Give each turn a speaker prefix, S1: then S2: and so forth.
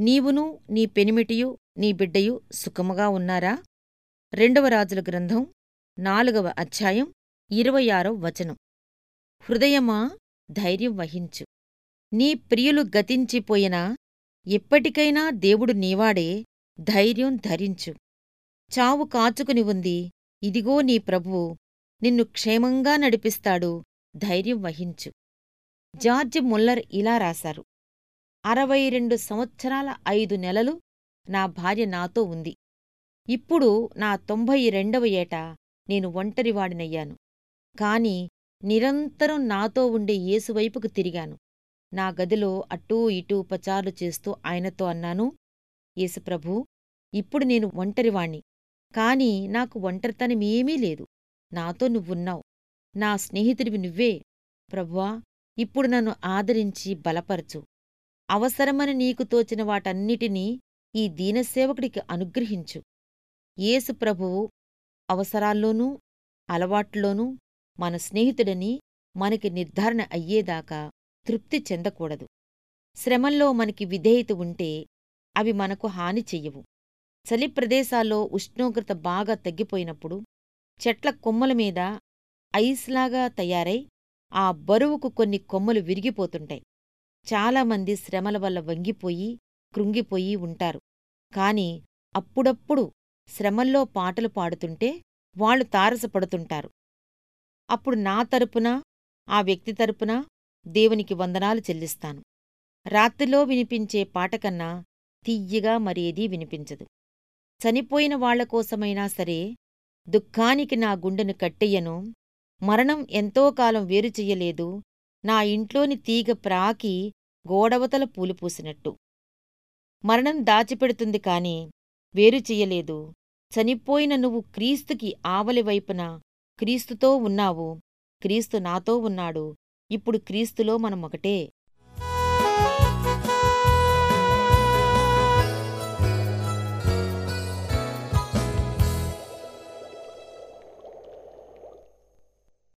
S1: నీ పెనిమిటియు నీ బిడ్డయు సుఖముగా ఉన్నారా? రెండవ రాజుల గ్రంథం నాలుగవ అధ్యాయం ఇరవై ఆరవ వచనం. హృదయమా ధైర్యం వహించు. నీ ప్రియులు గతించిపోయినా ఎప్పటికైనా దేవుడు నీవాడే ధైర్యం ధరించు. చావు కాచుకుని ఉంది ఇదిగో నీ ప్రభువు నిన్ను క్షేమంగా నడిపిస్తాడు ధైర్యం వహించు. జార్జ్ ముల్లర్ ఇలా రాశారు. అరవై రెండు సంవత్సరాల ఐదు నెలలు నా భార్య నాతో ఉంది. ఇప్పుడు నా తొంభై రెండవ ఏట నేను ఒంటరివాడినయ్యాను. కాని నిరంతరం నాతో ఉండే యేసువైపుకు తిరిగాను. నా గదిలో అటూ ఇటూ పచార్లు చేస్తూ ఆయనతో అన్నాను యేసుప్రభూ ఇప్పుడు నేను ఒంటరివాణ్ణి. కాని నాకు ఒంటరితనమేమీ లేదు. నాతో నువ్వున్నావు. నా స్నేహితుడివి నువ్వే. ప్రభువా ఇప్పుడు నన్ను ఆదరించి బలపరచు. అవసరమని నీకు తోచిన వాటన్నిటినీ ఈ దీనసేవకుడికి అనుగ్రహించు. యేసు ప్రభువు అవసరాల్లోనూ అలవాట్లోనూ మన స్నేహితుడని మనకి నిర్ధారణ అయ్యేదాకా తృప్తి చెందకూడదు. శ్రమల్లో మనకి విధేయత ఉంటే అవి మనకు హాని చెయ్యవు. చలి ప్రదేశాల్లో ఉష్ణోగ్రత బాగా తగ్గిపోయినప్పుడు చెట్ల కొమ్మల మీద ఐస్లాగా తయారై ఆ బరువుకు కొన్ని కొమ్మలు విరిగిపోతుంటాయి. చాలామంది శ్రమల వల్ల వంగిపోయి కృంగిపోయి ఉంటారు. కాని అప్పుడప్పుడు శ్రమల్లో పాటలు పాడుతుంటే వాళ్ళు తారసపడుతుంటారు. అప్పుడు నా తరపున ఆ వ్యక్తి తరపున దేవునికి వందనాలు చెల్లిస్తాను. రాత్రిలో వినిపించే పాటకన్నా తియ్యగా మరేదీ వినిపించదు. చనిపోయిన వాళ్ళకోసమైనా సరే దుఃఖానికి నా గుండెను కట్టెయ్యను. మరణం ఎంతోకాలం వేరుచెయ్యలేదు వేరు చెయ్యలేదు. నా ఇంట్లోని తీగ ప్రాకి గోడవతల పూలు పూసినట్టు. మరణం దాచిపెడుతుంది కాని వేరు చెయ్యలేదు. చనిపోయిన నువ్వు క్రీస్తుకి ఆవలివైపున క్రీస్తుతో ఉన్నావు. క్రీస్తు నాతో ఉన్నాడు. ఇప్పుడు క్రీస్తులో మనమొకటే.